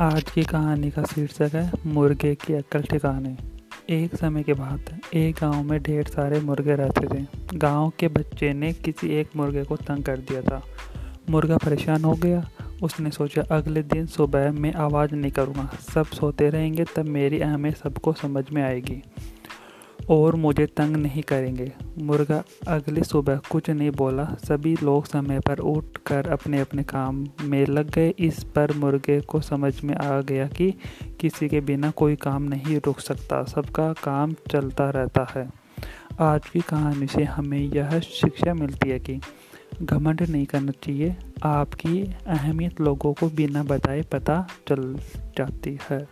आज की कहानी का शीर्षक है, मुर्गे की अक्ल ठिकाने। एक समय के बाद एक गाँव में ढेर सारे मुर्गे रहते थे। गाँव के बच्चे ने किसी एक मुर्गे को तंग कर दिया था। मुर्गा परेशान हो गया। उसने सोचा, अगले दिन सुबह मैं आवाज़ नहीं करूँगा। सब सोते रहेंगे, तब मेरी अहमियत सबको समझ में आएगी। और मुझे तंग नहीं करेंगे। मुर्गा अगली सुबह कुछ नहीं बोला। सभी लोग समय पर उठ कर अपने अपने काम में लग गए। इस पर मुर्गे को समझ में आ गया कि किसी के बिना कोई काम नहीं रुक सकता। सबका काम चलता रहता है। आज की कहानी से हमें यह शिक्षा मिलती है कि घमंड नहीं करना चाहिए। आपकी अहमियत लोगों को बिना बताए पता चल जाती है।